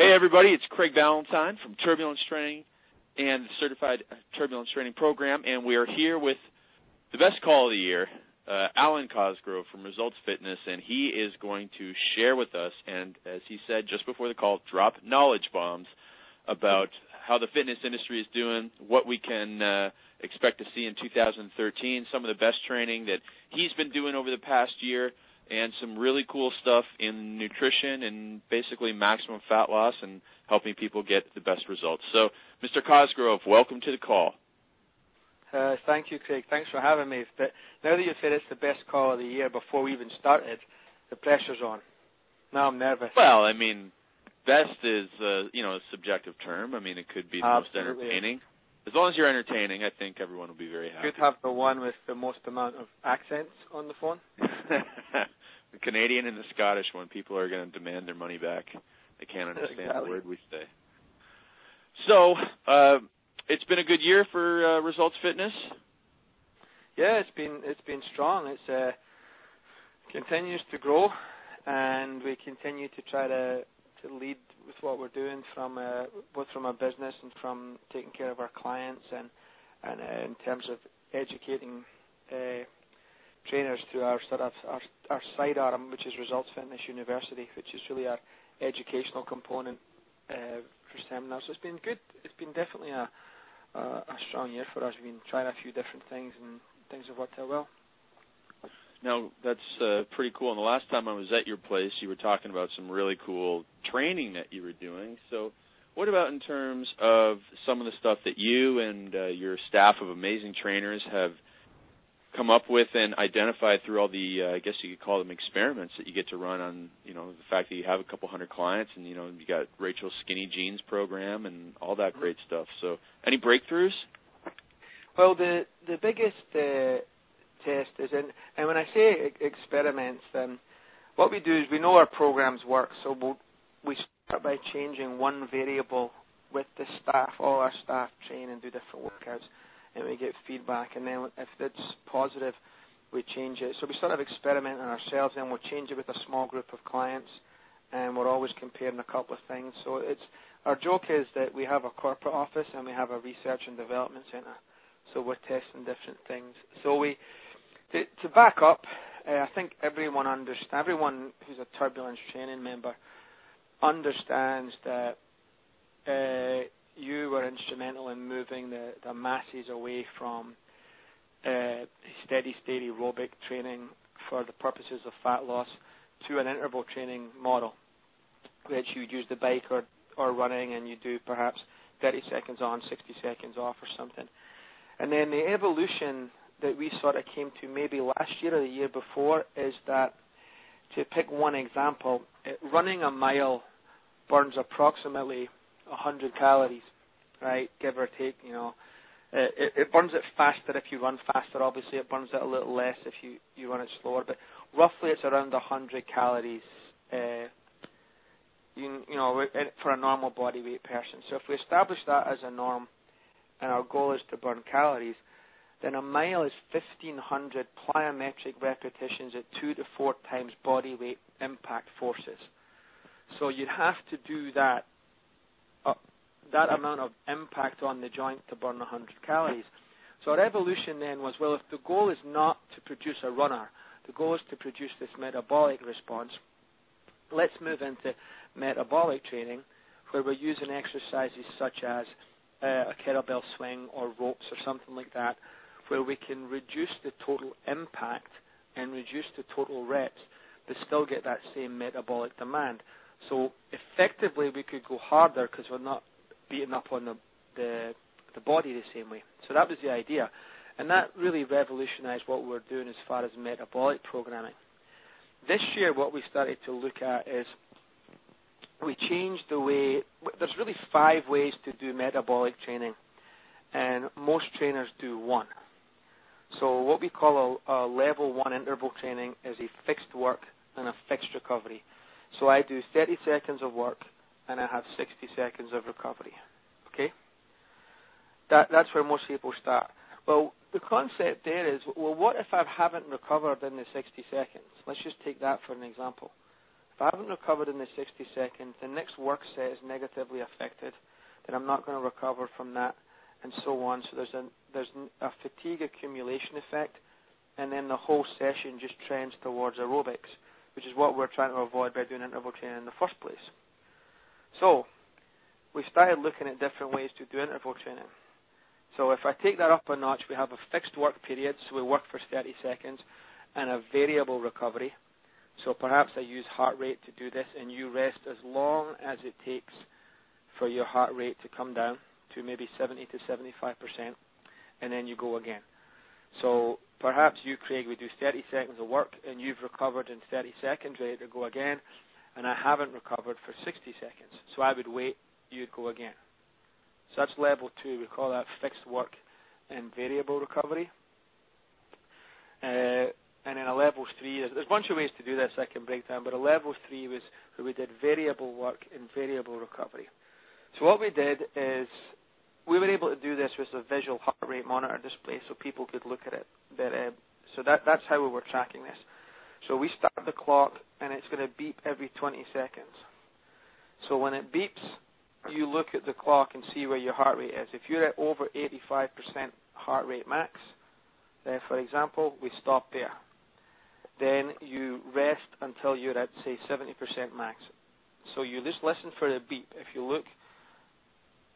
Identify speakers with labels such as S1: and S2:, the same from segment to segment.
S1: Hey, everybody, it's Craig Ballantyne from Turbulence Training and the Certified Turbulence Training Program, and we are here with the best call of the year, uh, Alwyn Cosgrove from Results Fitness, and he is going to share with us, and as he said just before the call, drop knowledge bombs about how the fitness industry is doing, what we can uh, expect to see in 2013, some of the best training that he's been doing over the past year and some really cool stuff in nutrition and basically maximum fat loss and helping people get the best results. So, Mr. Cosgrove, welcome to the call.
S2: Uh, thank you, Craig. Thanks for having me. But now that you said it's the best call of the year before we even started, the pressure's on. Now I'm nervous.
S1: Well, I mean, best is uh, you know a subjective term. I mean, it could be the
S2: Absolutely.
S1: most entertaining. As long as you're entertaining, I think everyone will be very happy.
S2: Could have the one with the most amount of accents on the phone.
S1: the Canadian and the Scottish one, people are going to demand their money back. They can't understand
S2: exactly.
S1: the word we say. So, uh, it's been a good year for uh, Results Fitness.
S2: Yeah, it's been it's been strong. It's uh, continues to grow, and we continue to try to to lead with what we're doing from uh, both from our business and from taking care of our clients and and uh, in terms of educating uh, trainers through our sort of our, our side arm, which is Results Fitness University, which is really our educational component uh, for seminars. So it's been good. It's been definitely a, a a strong year for us. We've been trying a few different things and things have worked out well.
S1: Now that's uh, pretty cool. And the last time I was at your place, you were talking about some really cool training that you were doing. So, what about in terms of some of the stuff that you and uh, your staff of amazing trainers have come up with and identify through all the, uh, I guess you could call them experiments that you get to run on, you know, the fact that you have a couple hundred clients and you know you got Rachel's Skinny Jeans program and all that great stuff. So, any breakthroughs?
S2: Well, the the biggest uh, test is in, and when I say experiments, then what we do is we know our programs work, so we'll, we start by changing one variable with the staff. All our staff train and do different workouts, and we get feedback. And then if it's positive, we change it. So we sort of experiment on ourselves, and we'll change it with a small group of clients, and we're always comparing a couple of things. So it's our joke is that we have a corporate office and we have a research and development center. So we're testing different things. So we to, to back up, uh, I think everyone understands, everyone who's a turbulence training member understands that uh, you were instrumental in moving the, the masses away from uh, steady state aerobic training for the purposes of fat loss to an interval training model, which you use the bike or, or running and you do perhaps 30 seconds on, 60 seconds off or something. And then the evolution that we sort of came to maybe last year or the year before is that, to pick one example, running a mile burns approximately 100 calories, right, give or take, you know. It, it burns it faster if you run faster. Obviously, it burns it a little less if you, you run it slower. But roughly, it's around 100 calories, uh, you, you know, for a normal body weight person. So if we establish that as a norm, and our goal is to burn calories, then a mile is 1500 plyometric repetitions at two to four times body weight impact forces. So you'd have to do that that amount of impact on the joint to burn 100 calories. So our evolution then was well, if the goal is not to produce a runner, the goal is to produce this metabolic response. Let's move into metabolic training, where we're using exercises such as uh, a kettlebell swing or ropes or something like that where we can reduce the total impact and reduce the total reps, but still get that same metabolic demand. So effectively, we could go harder because we're not beating up on the, the the body the same way. So that was the idea, and that really revolutionized what we were doing as far as metabolic programming. This year, what we started to look at is we changed the way. There's really five ways to do metabolic training, and most trainers do one. So what we call a, a level one interval training is a fixed work and a fixed recovery. So I do 30 seconds of work and I have 60 seconds of recovery. Okay? That, that's where most people start. Well, the concept there is, well, what if I haven't recovered in the 60 seconds? Let's just take that for an example. If I haven't recovered in the 60 seconds, the next work set is negatively affected, then I'm not going to recover from that, and so on. So there's a there's a fatigue accumulation effect, and then the whole session just trends towards aerobics, which is what we're trying to avoid by doing interval training in the first place. So we started looking at different ways to do interval training. So if I take that up a notch, we have a fixed work period, so we work for 30 seconds, and a variable recovery. So perhaps I use heart rate to do this, and you rest as long as it takes for your heart rate to come down to maybe 70 to 75 percent, and then you go again. So perhaps you, Craig, we do 30 seconds of work, and you've recovered in 30 seconds, ready to go again, and I haven't recovered for 60 seconds. So I would wait, you'd go again. So that's level two. We call that fixed work and variable recovery. Uh, and then a level three, there's, there's, a bunch of ways to do this I can break down, but a level three was where we did variable work and variable recovery. So what we did is we were able to do this with a visual heart rate monitor display so people could look at it. But, uh, so that, that's how we were tracking this. So we start the clock and it's going to beep every 20 seconds. So when it beeps, you look at the clock and see where your heart rate is. If you're at over 85% heart rate max, uh, for example, we stop there. Then you rest until you're at, say, 70% max. So you just listen for the beep. If you look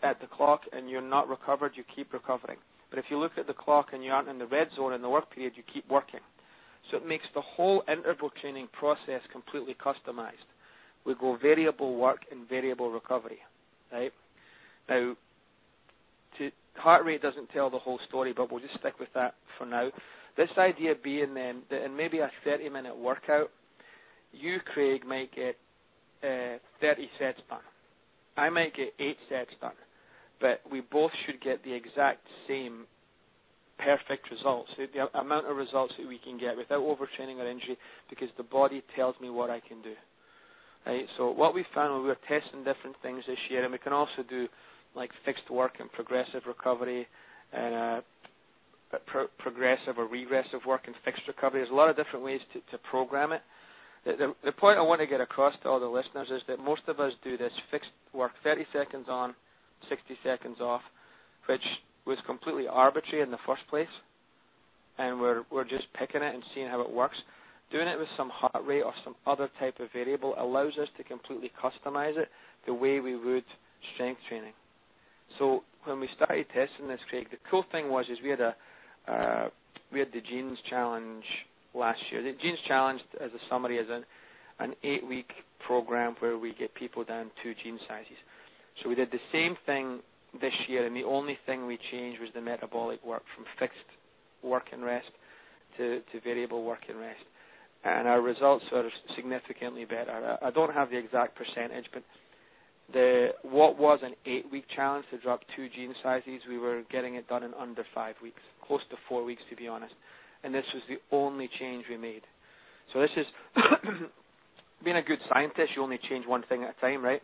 S2: at the clock and you're not recovered, you keep recovering. But if you look at the clock and you aren't in the red zone in the work period, you keep working. So it makes the whole interval training process completely customized. We go variable work and variable recovery. Right? Now, to, heart rate doesn't tell the whole story, but we'll just stick with that for now. This idea being then that in maybe a 30 minute workout, you, Craig, might get uh, 30 sets done. I might get 8 sets done. But we both should get the exact same perfect results, the amount of results that we can get without overtraining or injury, because the body tells me what I can do. Right. So what we found when we were testing different things this year, and we can also do like fixed work and progressive recovery, and uh, pro- progressive or regressive work and fixed recovery. There's a lot of different ways to, to program it. The, the, the point I want to get across to all the listeners is that most of us do this fixed work, 30 seconds on, 60 seconds off, which was completely arbitrary in the first place, and we're we're just picking it and seeing how it works. Doing it with some heart rate or some other type of variable allows us to completely customize it the way we would strength training. So when we started testing this, Craig, the cool thing was is we had a uh, we had the Jeans Challenge last year. The Jeans Challenge, as a summary, is an an eight week program where we get people down two jean sizes. So we did the same thing this year, and the only thing we changed was the metabolic work from fixed work and rest to, variable work and rest. And our results are significantly better. I, don't have the exact percentage, but what was an eight-week challenge to drop two jean sizes, we were getting it done in under five weeks, close to four weeks to be honest. And this was the only change we made. So this is being a good scientist. You only change one thing at a time, right?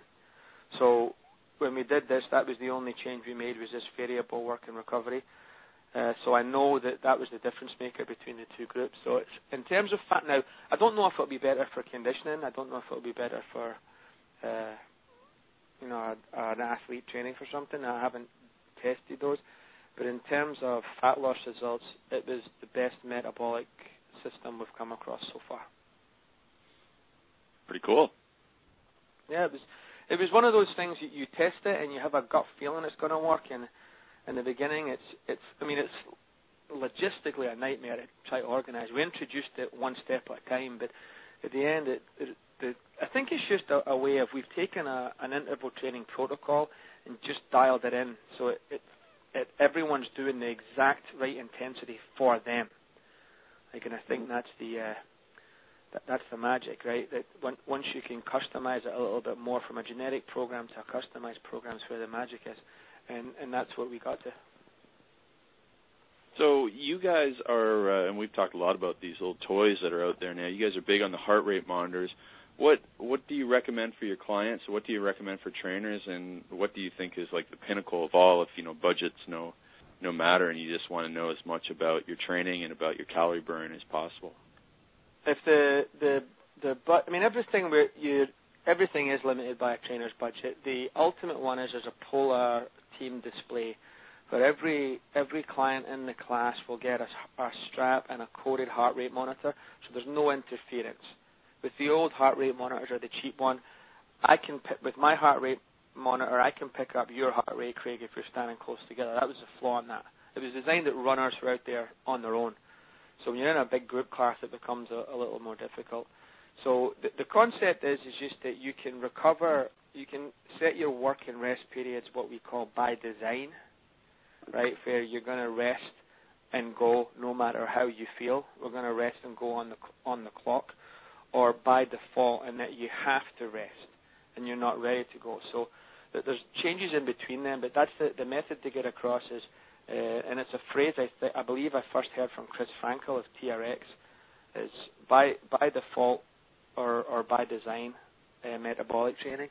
S2: So when we did this, that was the only change we made was this variable work and recovery. Uh, so I know that that was the difference maker between the two groups. So in terms of fat now, I don't know if it'll be better for conditioning. I don't know if it'll be better for, uh, you know, an athlete training for something. I haven't tested those, but in terms of fat loss results, it was the best metabolic system we've come across so far.
S1: Pretty cool.
S2: Yeah, it was one of those things you, you test it and you have a gut feeling it's going to work. And in the beginning, it's it's I mean it's logistically a nightmare to try to organize. We introduced it one step at a time, but at the end, it, it, the, I think it's just a, a way of we've taken a, an interval training protocol and just dialed it in so it, it, it everyone's doing the exact right intensity for them. Like, and I think that's the uh, that, that's the magic, right? That when, once you can customize it a little bit more from a generic program to a customized program is where the magic is, and and that's what we got to.
S1: So you guys are, uh, and we've talked a lot about these little toys that are out there now. You guys are big on the heart rate monitors. What what do you recommend for your clients? What do you recommend for trainers? And what do you think is like the pinnacle of all? If you know budgets no no matter, and you just want to know as much about your training and about your calorie burn as possible
S2: if the the the but I mean everything where you everything is limited by a trainer's budget. The ultimate one is there's a polar team display where every every client in the class will get a, a strap and a coded heart rate monitor, so there's no interference. With the old heart rate monitors or the cheap one, I can pick, with my heart rate monitor, I can pick up your heart rate, Craig, if you're standing close together. That was the flaw in that. It was designed that runners were out there on their own. So when you're in a big group class, it becomes a, a little more difficult. So the, the concept is is just that you can recover, you can set your work and rest periods what we call by design, right? Where you're going to rest and go no matter how you feel. We're going to rest and go on the on the clock, or by default, and that you have to rest and you're not ready to go. So there's changes in between them, but that's the, the method to get across is, and it's a phrase I, th- I believe I first heard from Chris Frankel of TRX, It's by by default or, or by design uh, metabolic training.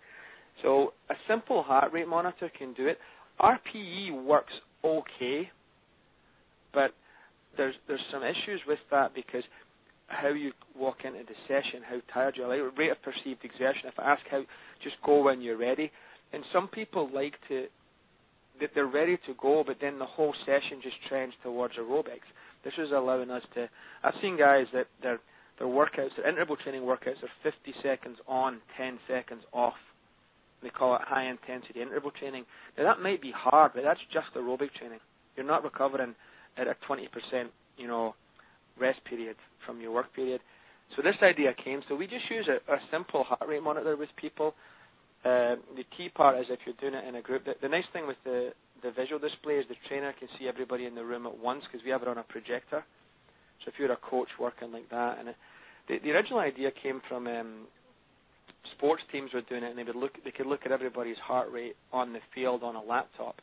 S2: So a simple heart rate monitor can do it. RPE works okay, but there's there's some issues with that because how you walk into the session, how tired you are, rate of perceived exertion. If I ask how, just go when you're ready. And some people like to that they're ready to go, but then the whole session just trends towards aerobics. This is allowing us to. I've seen guys that their their workouts, their interval training workouts, are 50 seconds on, 10 seconds off. They call it high intensity interval training. Now that might be hard, but that's just aerobic training. You're not recovering at a 20%, you know, rest period from your work period. So this idea came. So we just use a, a simple heart rate monitor with people. Uh, the key part is if you're doing it in a group. The, nice thing with the the visual display is the trainer can see everybody in the room at once because we have it on a projector. So if you're a coach working like that, and the, the original idea came from um, sports teams were doing it, and they would look they could look at everybody's heart rate on the field on a laptop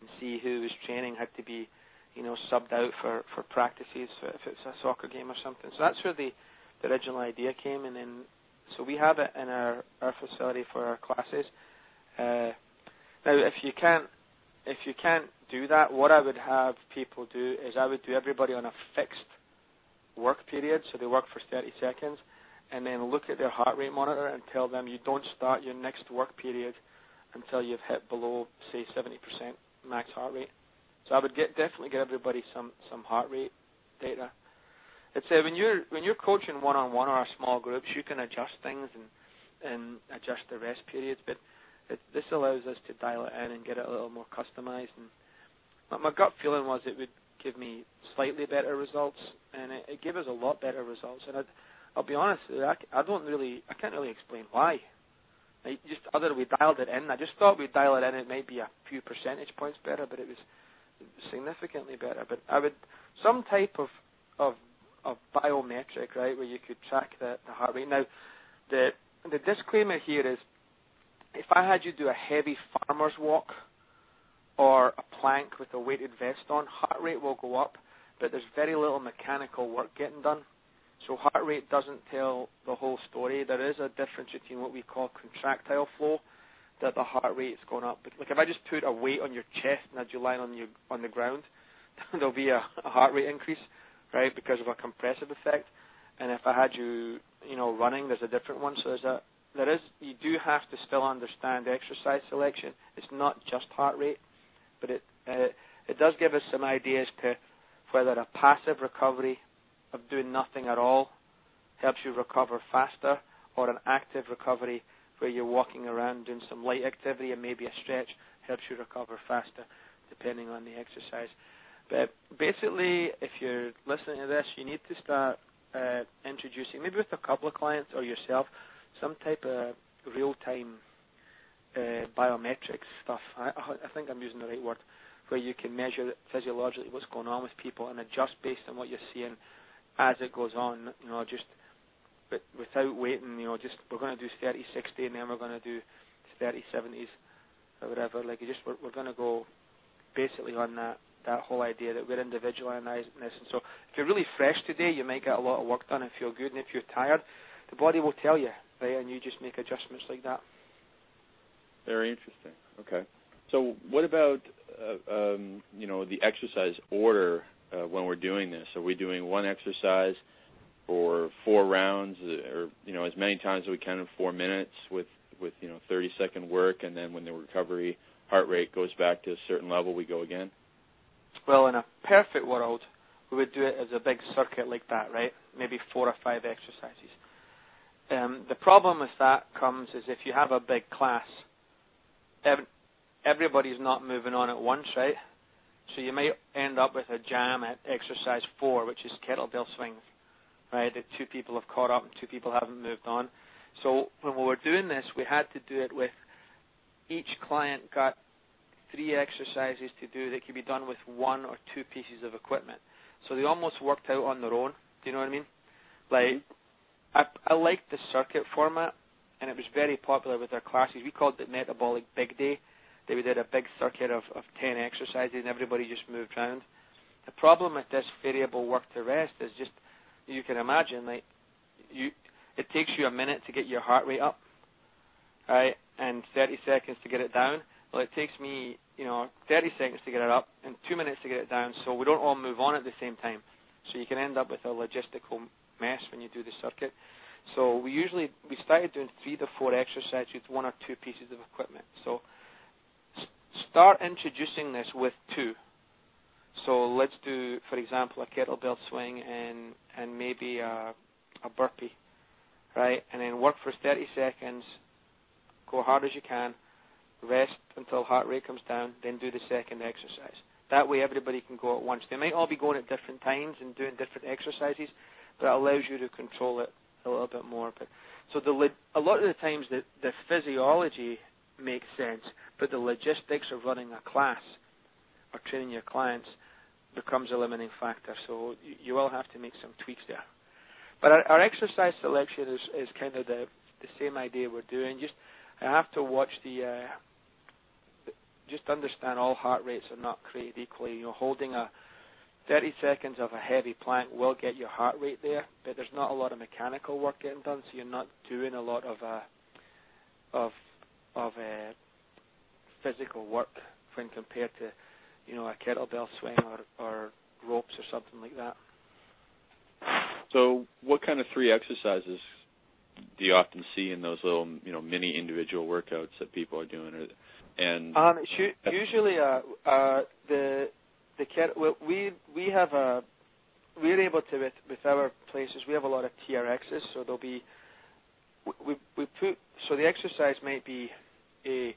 S2: and see who was training had to be you know, subbed out for for practices if it's a soccer game or something. So that's where the the original idea came, and then so we have it in our our facility for our classes. Uh, now, if you can't if you can't do that, what I would have people do is I would do everybody on a fixed work period, so they work for 30 seconds, and then look at their heart rate monitor and tell them you don't start your next work period until you've hit below, say, 70% max heart rate. So I would get definitely get everybody some some heart rate data. It's uh, when you're when you're coaching one on one or small groups, you can adjust things and and adjust the rest periods. But it, this allows us to dial it in and get it a little more customized. And my, my gut feeling was it would give me slightly better results, and it, it gave us a lot better results. And I'd, I'll be honest, I, I don't really, I can't really explain why. I just other we dialed it in. I just thought we'd dial it in. It might be a few percentage points better, but it was significantly better. But I would some type of of of biometric, right, where you could track the, the heart rate. Now, the the disclaimer here is, if I had you do a heavy farmer's walk or a plank with a weighted vest on, heart rate will go up, but there's very little mechanical work getting done. So heart rate doesn't tell the whole story. There is a difference between what we call contractile flow that the heart rate's going up. Like if I just put a weight on your chest and had you lying on your on the ground, there'll be a, a heart rate increase, right, because of a compressive effect. And if I had you, you know, running, there's a different one. So there's a there is you do have to still understand exercise selection. It's not just heart rate, but it uh, it does give us some ideas to whether a passive recovery of doing nothing at all helps you recover faster, or an active recovery where you're walking around doing some light activity and maybe a stretch helps you recover faster depending on the exercise. But basically, if you're listening to this, you need to start uh, introducing, maybe with a couple of clients or yourself, some type of real-time uh, biometrics stuff. I, I think I'm using the right word, where you can measure physiologically what's going on with people and adjust based on what you're seeing as it goes on. You know, just but without waiting, you know, just we're going to do 30, 60, and then we're going to do 30, 70s, or whatever. Like, just we're, we're going to go basically on that that whole idea that we're individualizing this. And so, if you're really fresh today, you might get a lot of work done and feel good. And if you're tired, the body will tell you, right? And you just make adjustments like that.
S1: Very interesting. Okay. So, what about uh, um, you know the exercise order uh, when we're doing this? Are we doing one exercise? for four rounds, uh, or you know as many times as we can in four minutes with with you know 30 second work, and then when the recovery heart rate goes back to a certain level, we go again?
S2: Well, in a perfect world, we would do it as a big circuit like that, right? Maybe four or five exercises. Um, the problem with that comes is if you have a big class, ev- everybody's not moving on at once, right? So you may end up with a jam at exercise four, which is kettlebell swings, right? That two people have caught up and two people haven't moved on. So when we were doing this, we had to do it with each client got three exercises to do that could be done with one or two pieces of equipment. So they almost worked out on their own. Do you know what I mean? Like, mm-hmm. I, I liked the circuit format, and it was very popular with our classes. We called it Metabolic Big Day. They we did a big circuit of, of 10 exercises, and everybody just moved around. The problem with this variable work to rest is just, you can imagine, like, you, it takes you a minute to get your heart rate up, right? and 30 seconds to get it down. Well, it takes me, you know, 30 seconds to get it up and two minutes to get it down, so we don't all move on at the same time. So you can end up with a logistical mess when you do the circuit. So we usually we started doing three to four exercises with one or two pieces of equipment. So start introducing this with two. So let's do, for example, a kettlebell swing and and maybe a, a burpee, right? And then work for 30 seconds Go hard as you can. Rest until heart rate comes down. Then do the second exercise. That way, everybody can go at once. They might all be going at different times and doing different exercises, but it allows you to control it a little bit more. But so the a lot of the times the the physiology makes sense, but the logistics of running a class or training your clients becomes a limiting factor. So you, will have to make some tweaks there. But our, our exercise selection is, is kind of the the same idea we're doing. Just I have to watch the. Uh, just understand all heart rates are not created equally. You know, holding a 30 seconds of a heavy plank will get your heart rate there, but there's not a lot of mechanical work getting done, so you're not doing a lot of uh, of of uh, physical work when compared to you know a kettlebell swing or, or ropes or something like that.
S1: So, what kind of three exercises do you often see in those little you know mini individual workouts that people are doing? And
S2: um, usually uh, uh, the the cat we we have a we're able to with with our places we have a lot of TRXs, so there'll be we we put so the exercise might be a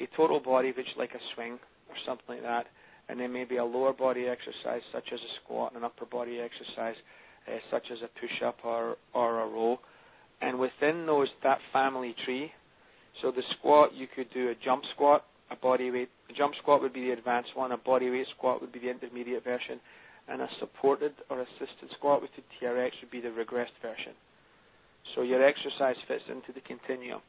S2: a total body which like a swing or something like that, and then maybe a lower body exercise such as a squat and an upper body exercise uh, such as a push up or or a row. And within those that family tree, so the squat you could do a jump squat, a body weight. A jump squat would be the advanced one. A body weight squat would be the intermediate version, and a supported or assisted squat with the TRX would be the regressed version. So your exercise fits into the continuum.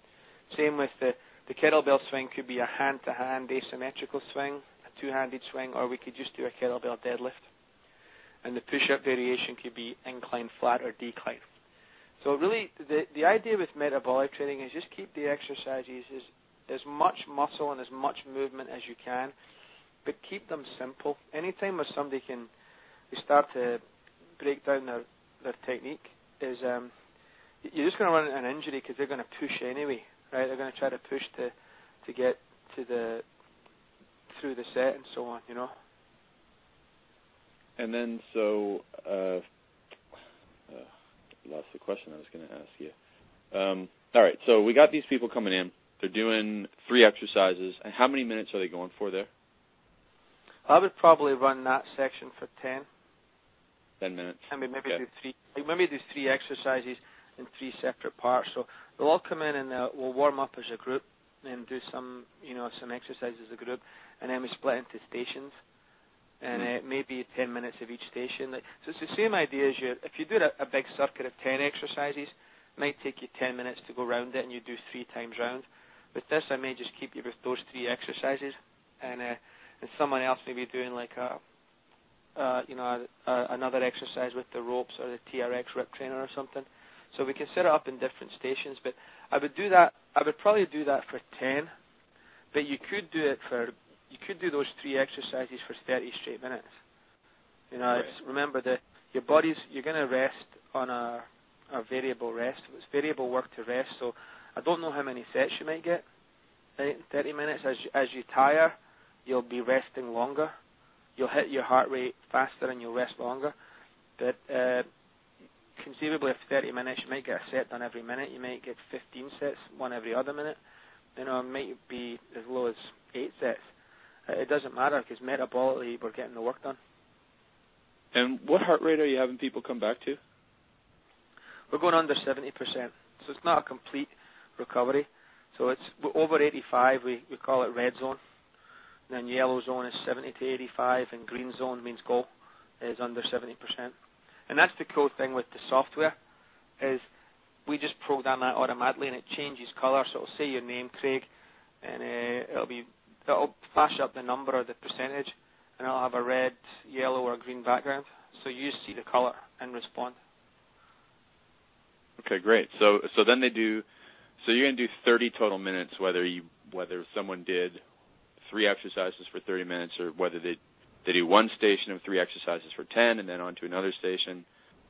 S2: Same with the the kettlebell swing could be a hand-to-hand asymmetrical swing, a two-handed swing, or we could just do a kettlebell deadlift. And the push-up variation could be incline flat or decline. So really, the the idea with metabolic training is just keep the exercises as as much muscle and as much movement as you can, but keep them simple. Anytime where somebody can start to break down their their technique is um, you're just going to run an injury because they're going to push anyway, right? They're going to try to push to to get to the through the set and so on, you know.
S1: And then so uh, lost the question I was going to ask you. Um, all right, so we got these people coming in. They're doing three exercises. And how many minutes are they going for there?
S2: I would probably run that section for ten.
S1: Ten minutes.
S2: And maybe
S1: okay.
S2: do three. Maybe do three exercises in three separate parts. So they'll all come in and uh, we'll warm up as a group and do some, you know, some exercises as a group, and then we split into stations and uh, maybe 10 minutes of each station. So it's the same idea as you, if you do a, a big circuit of 10 exercises, it might take you 10 minutes to go round it and you do three times round. With this, I may just keep you with those three exercises, and uh, and someone else may be doing like a, uh, you know, a, a, another exercise with the ropes or the TRX rip trainer or something. So we can set it up in different stations. But I would do that. I would probably do that for 10, but you could do it for you could do those three exercises for 30 straight minutes. You know,
S1: right.
S2: it's, remember that your body's you're going to rest on a, a variable rest. It's variable work to rest. So I don't know how many sets you might get. Right, 30 minutes. As as you tire, you'll be resting longer. You'll hit your heart rate faster and you'll rest longer. But uh, conceivably, after 30 minutes, you might get a set done every minute. You might get 15 sets, one every other minute. You know, it might be as low as eight sets. It doesn't matter because metabolically, we're getting the work done.
S1: And what heart rate are you having people come back to?
S2: We're going under 70%. So it's not a complete recovery. So it's over 85. We we call it red zone. And then yellow zone is 70 to 85, and green zone means go is under 70%. And that's the cool thing with the software is we just program that automatically and it changes color. So it'll say your name, Craig, and uh, it'll be it'll flash up the number or the percentage, and it'll have a red, yellow, or green background. So you see the color and respond.
S1: Okay, great. So so then they do. So you're gonna do 30 total minutes, whether you whether someone did three exercises for 30 minutes or whether they they do one station of three exercises for 10 and then on to another station,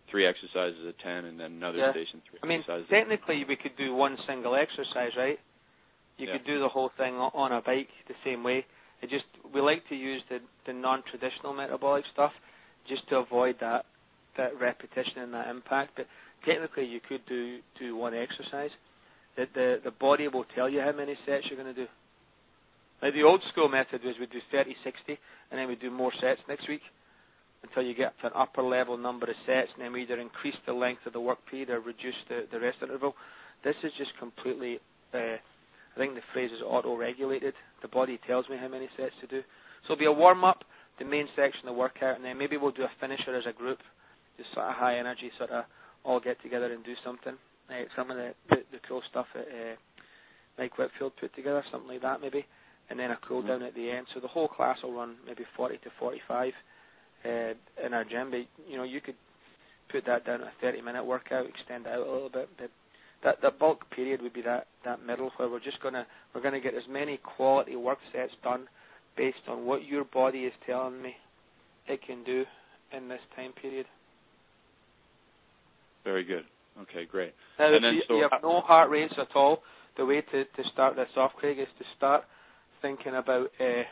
S1: three exercises at 10 and then another
S2: yeah.
S1: station, three
S2: I mean,
S1: exercises.
S2: technically we could do one single exercise, right? You
S1: yeah.
S2: could do the whole thing on a bike the same way. It just we like to use the the non-traditional metabolic stuff just to avoid that that repetition and that impact. But technically, you could do do one exercise. The the the body will tell you how many sets you're going to do. Like the old school method was we do 30, 60, and then we do more sets next week until you get to an upper level number of sets, and then we either increase the length of the work period or reduce the, the rest interval. This is just completely, uh, I think the phrase is auto-regulated. The body tells me how many sets to do. So it'll be a warm-up, the main section the workout, and then maybe we'll do a finisher as a group, just sort of high energy, sort of all get together and do something. Uh, some of the, the, the cool stuff that uh, Mike Whitfield put together, something like that maybe and then a cool down at the end. So the whole class will run maybe 40 to 45 uh, in our gym. But you know, you could put that down to a 30 minute workout, extend it out a little bit. But that the bulk period would be that that middle where we're just gonna we're gonna get as many quality work sets done based on what your body is telling me it can do in this time period.
S1: Very good. Okay, great.
S2: Now,
S1: and then
S2: you,
S1: so
S2: you have no heart rates at all. The way to, to start this off, Craig, is to start thinking about uh,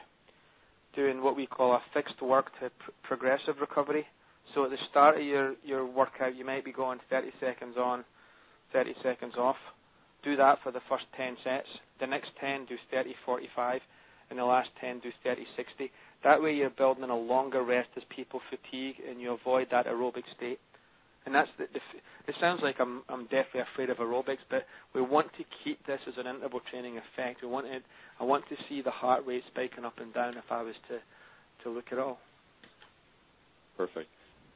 S2: doing what we call a fixed work to pr- progressive recovery. So at the start of your, your workout, you might be going 30 seconds on, 30 seconds off. Do that for the first 10 sets. The next 10 do 30 45, and the last 10 do 30 60. That way you're building in a longer rest as people fatigue and you avoid that aerobic state. And that's the, the it sounds like I'm I'm definitely afraid of aerobics, but we want to keep this as an interval training effect. We want it, I want to see the heart rate spiking up and down if I was to to look at all.
S1: Perfect.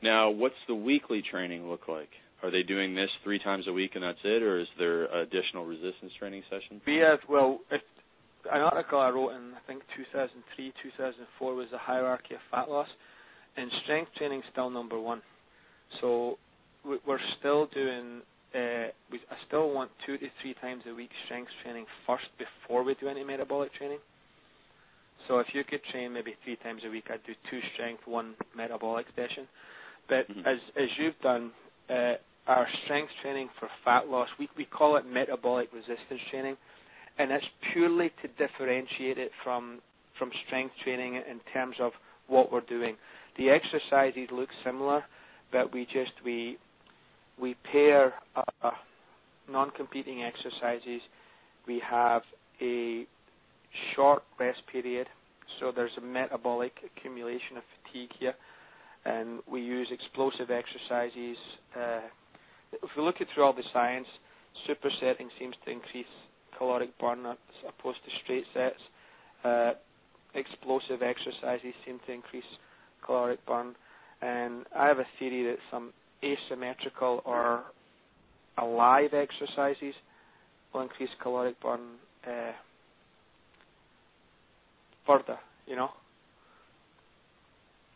S1: Now, what's the weekly training look like? Are they doing this three times a week and that's it, or is there additional resistance training sessions?
S2: Have well, if, an article I wrote in I think 2003, 2004 was the hierarchy of fat loss, and strength training still number one. So we're still doing. Uh, we, I still want two to three times a week strength training first before we do any metabolic training. So if you could train maybe three times a week, I'd do two strength, one metabolic session. But mm-hmm. as as you've done, uh, our strength training for fat loss, we we call it metabolic resistance training, and it's purely to differentiate it from from strength training in terms of what we're doing. The exercises look similar, but we just we we pair uh, non-competing exercises. We have a short rest period, so there's a metabolic accumulation of fatigue here, and we use explosive exercises. Uh, if we look at through all the science, supersetting seems to increase caloric burn as opposed to straight sets. Uh, explosive exercises seem to increase caloric burn, and I have a theory that some asymmetrical or alive exercises will increase caloric burn uh, further, you know.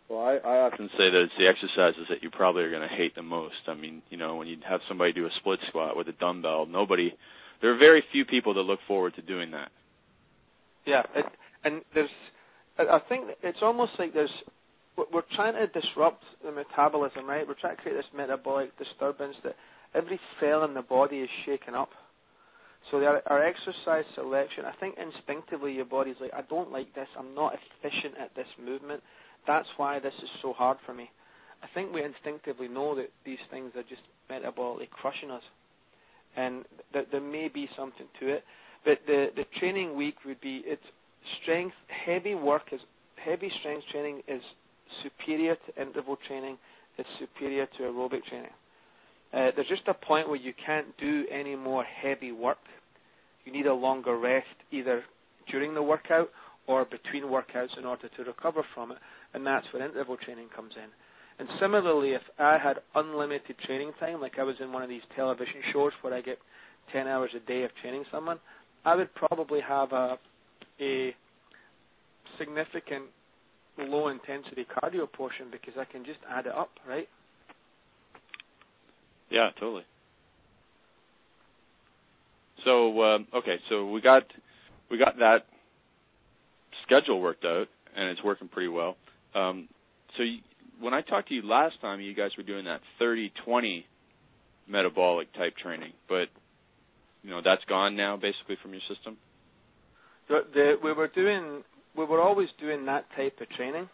S1: Well, I, I often say that it's the exercises that you probably are going to hate the most. I mean, you know, when you have somebody do a split squat with a dumbbell, nobody, there are very few people that look forward to doing that.
S2: Yeah, it, and there's, I think it's almost like there's we're trying to disrupt the metabolism, right? We're trying to create this metabolic disturbance that every cell in the body is shaken up. So our, our exercise selection, I think instinctively your body's like, I don't like this. I'm not efficient at this movement. That's why this is so hard for me. I think we instinctively know that these things are just metabolically crushing us, and that there may be something to it. But the the training week would be it's strength. Heavy work is heavy strength training is superior to interval training. It's superior to aerobic training. Uh, there's just a point where you can't do any more heavy work. You need a longer rest, either during the workout or between workouts, in order to recover from it, and that's where interval training comes in. And similarly, if I had unlimited training time, like I was in one of these television shows where I get 10 hours a day of training someone, I would probably have a a significant low intensity cardio portion because I can just add it up, right?
S1: Yeah, totally. So um, okay, so we got we got that schedule worked out, and it's working pretty well. Um, so you, when I talked to you last time, you guys were doing that 30-20 metabolic type training, but you know that's gone now, basically from your system.
S2: The, the, we were doing, we were always doing that type of training.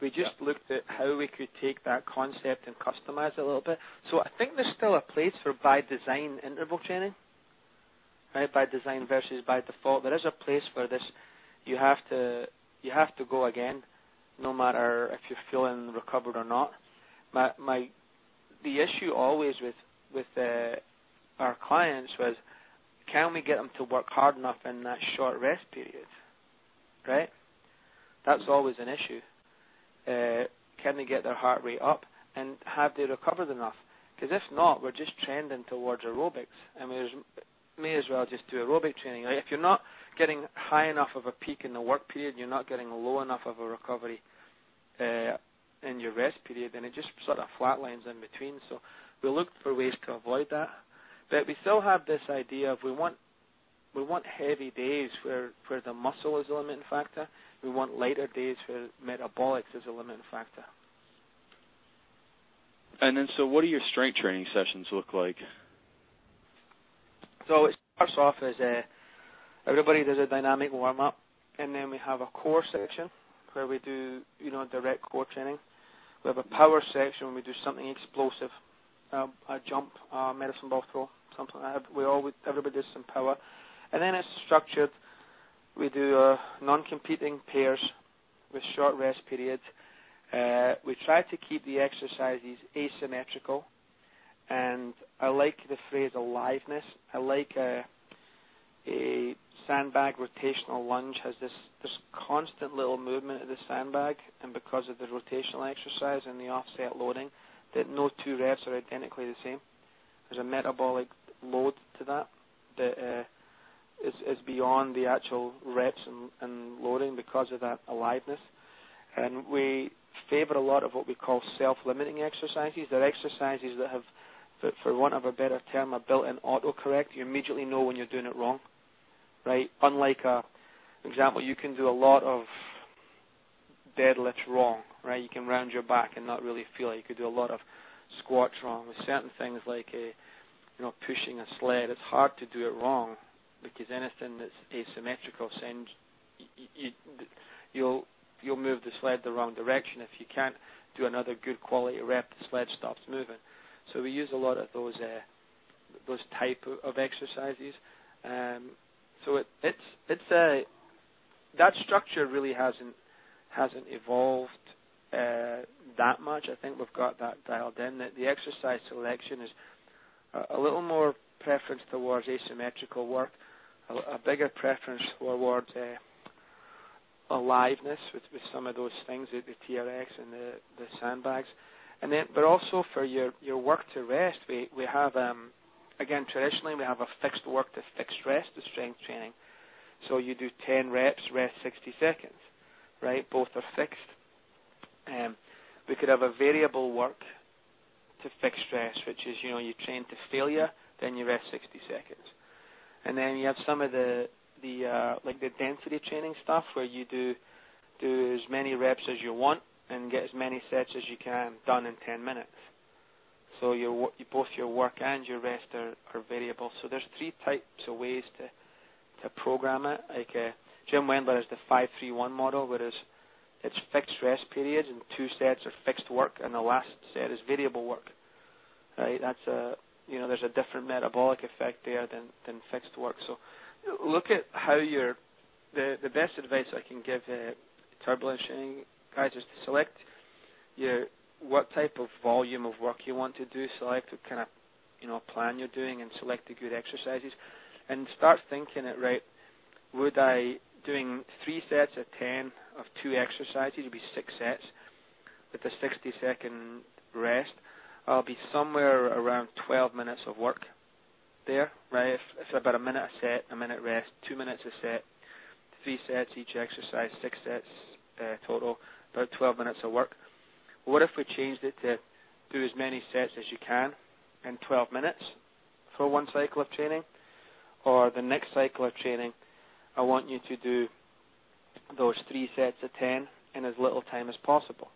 S2: We just
S1: yeah.
S2: looked at how we could take that concept and customize it a little bit. So I think there's still a place for by design interval training, right? By design versus by default. There is a place for this. You have to you have to go again, no matter if you're feeling recovered or not. My my the issue always with with uh, our clients was can we get them to work hard enough in that short rest period, right? That's always an issue uh, can they get their heart rate up and have they recovered enough? Because if not, we're just trending towards aerobics, and we may as well just do aerobic training. Like if you're not getting high enough of a peak in the work period, you're not getting low enough of a recovery uh, in your rest period, then it just sort of flatlines in between. So we looked for ways to avoid that, but we still have this idea of we want we want heavy days where where the muscle is the limiting factor, we want lighter days where metabolics is a limiting factor.
S1: And then, so what do your strength training sessions look like?
S2: So it starts off as a, everybody does a dynamic warm up, and then we have a core section where we do, you know, direct core training. We have a power section where we do something explosive, uh, a jump, a medicine ball throw, something. Like that. We all, everybody does some power, and then it's structured we do uh, non-competing pairs with short rest periods. Uh, we try to keep the exercises asymmetrical, and I like the phrase aliveness. I like a, uh, a sandbag rotational lunge has this this constant little movement of the sandbag, and because of the rotational exercise and the offset loading, that no two reps are identically the same. There's a metabolic load to that that uh, is, is beyond the actual reps and, and loading because of that aliveness. And we favor a lot of what we call self-limiting exercises. They're exercises that have, for, for want of a better term, a built-in autocorrect. You immediately know when you're doing it wrong, right? Unlike a example, you can do a lot of deadlifts wrong, right? You can round your back and not really feel it. You could do a lot of squats wrong. With certain things like a, you know, pushing a sled, it's hard to do it wrong because anything that's asymmetrical sends you, you, you'll you'll move the sled the wrong direction. If you can't do another good quality rep, the sled stops moving. So we use a lot of those uh, those type of, of exercises. Um, so it, it's it's a that structure really hasn't hasn't evolved uh, that much. I think we've got that dialed in. That the exercise selection is a, a little more preference towards asymmetrical work a, a bigger preference towards uh, aliveness with, with some of those things, the, the TRX and the, the sandbags, and then but also for your your work to rest, we we have um, again traditionally we have a fixed work to fixed rest to strength training. So you do 10 reps, rest 60 seconds, right? Both are fixed. Um, we could have a variable work to fixed rest, which is you know you train to failure, then you rest 60 seconds and then you have some of the the uh, like the density training stuff where you do do as many reps as you want, and get as many sets as you can done in 10 minutes. So your both your work and your rest are, are variable. So there's three types of ways to to program it. Like uh, Jim Wendler is the five three one model, whereas it's fixed rest periods and two sets are fixed work, and the last set is variable work. Right? That's a you know there's a different metabolic effect there than than fixed work. So look at how your the the best advice I can give uh, turbulence guys is to select your what type of volume of work you want to do, select what kind of you know plan you're doing, and select the good exercises, and start thinking it right. Would I doing three sets of ten of two exercises? It'd be six sets with a 60 second rest. I'll be somewhere around 12 minutes of work there, right? If, if about a minute a set, a minute rest, two minutes a set, three sets each exercise, six sets uh, total, about 12 minutes of work. What if we changed it to do as many sets as you can in 12 minutes for one cycle of training? Or the next cycle of training, I want you to do those three sets of 10 in as little time as possible.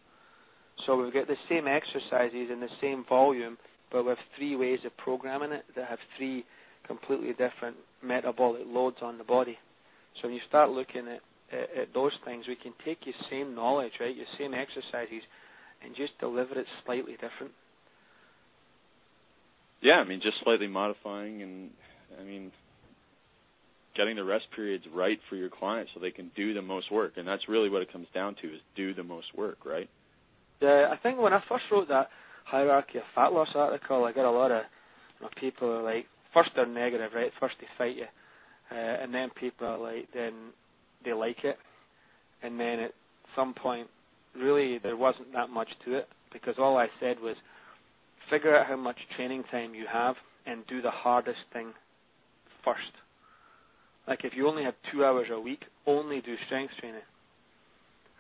S2: So we've got the same exercises in the same volume, but we have three ways of programming it that have three completely different metabolic loads on the body. So when you start looking at, at, at those things, we can take your same knowledge, right, your same exercises, and just deliver it slightly different.
S1: Yeah, I mean, just slightly modifying, and I mean, getting the rest periods right for your clients so they can do the most work, and that's really what it comes down to: is do the most work, right?
S2: Yeah, I think when I first wrote that hierarchy of fat loss article, I got a lot of you know, people are like, first they're negative, right? First they fight you, uh, and then people are like, then they like it, and then at some point really there wasn't that much to it because all I said was figure out how much training time you have and do the hardest thing first. Like if you only have two hours a week, only do strength training.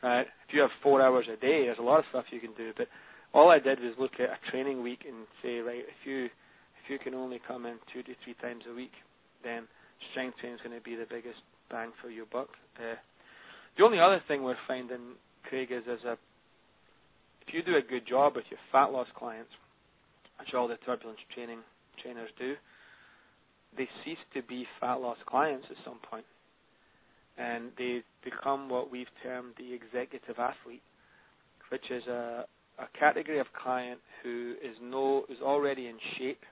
S2: Right? If you have four hours a day, there's a lot of stuff you can do. But all I did was look at a training week and say, right, if you if you can only come in two to three times a week, then strength training is going to be the biggest bang for your buck. Uh, the only other thing we're finding Craig, is as a if you do a good job with your fat loss clients, which all the turbulence training trainers do, they cease to be fat loss clients at some point, and they become what we've termed the executive athlete, which is a a category of client who is no is already in shape,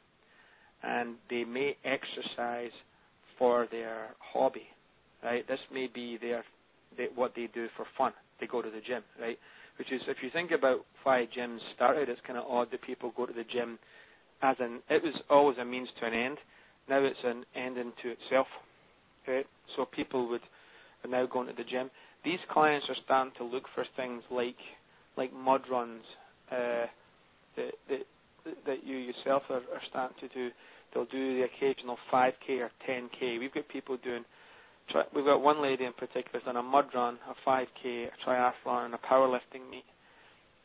S2: and they may exercise for their hobby, right? This may be their they, what they do for fun they go to the gym, right? Which is, if you think about why gyms started, it's kind of odd that people go to the gym as an, it was always a means to an end. Now it's an end into itself, right? So people would are now going to the gym. These clients are starting to look for things like, like mud runs, uh, that, that, that you yourself are, are starting to do. They'll do the occasional 5K or 10K. We've got people doing tri- we've got one lady in particular who's done a mud run, a 5k, a triathlon, and a powerlifting meet.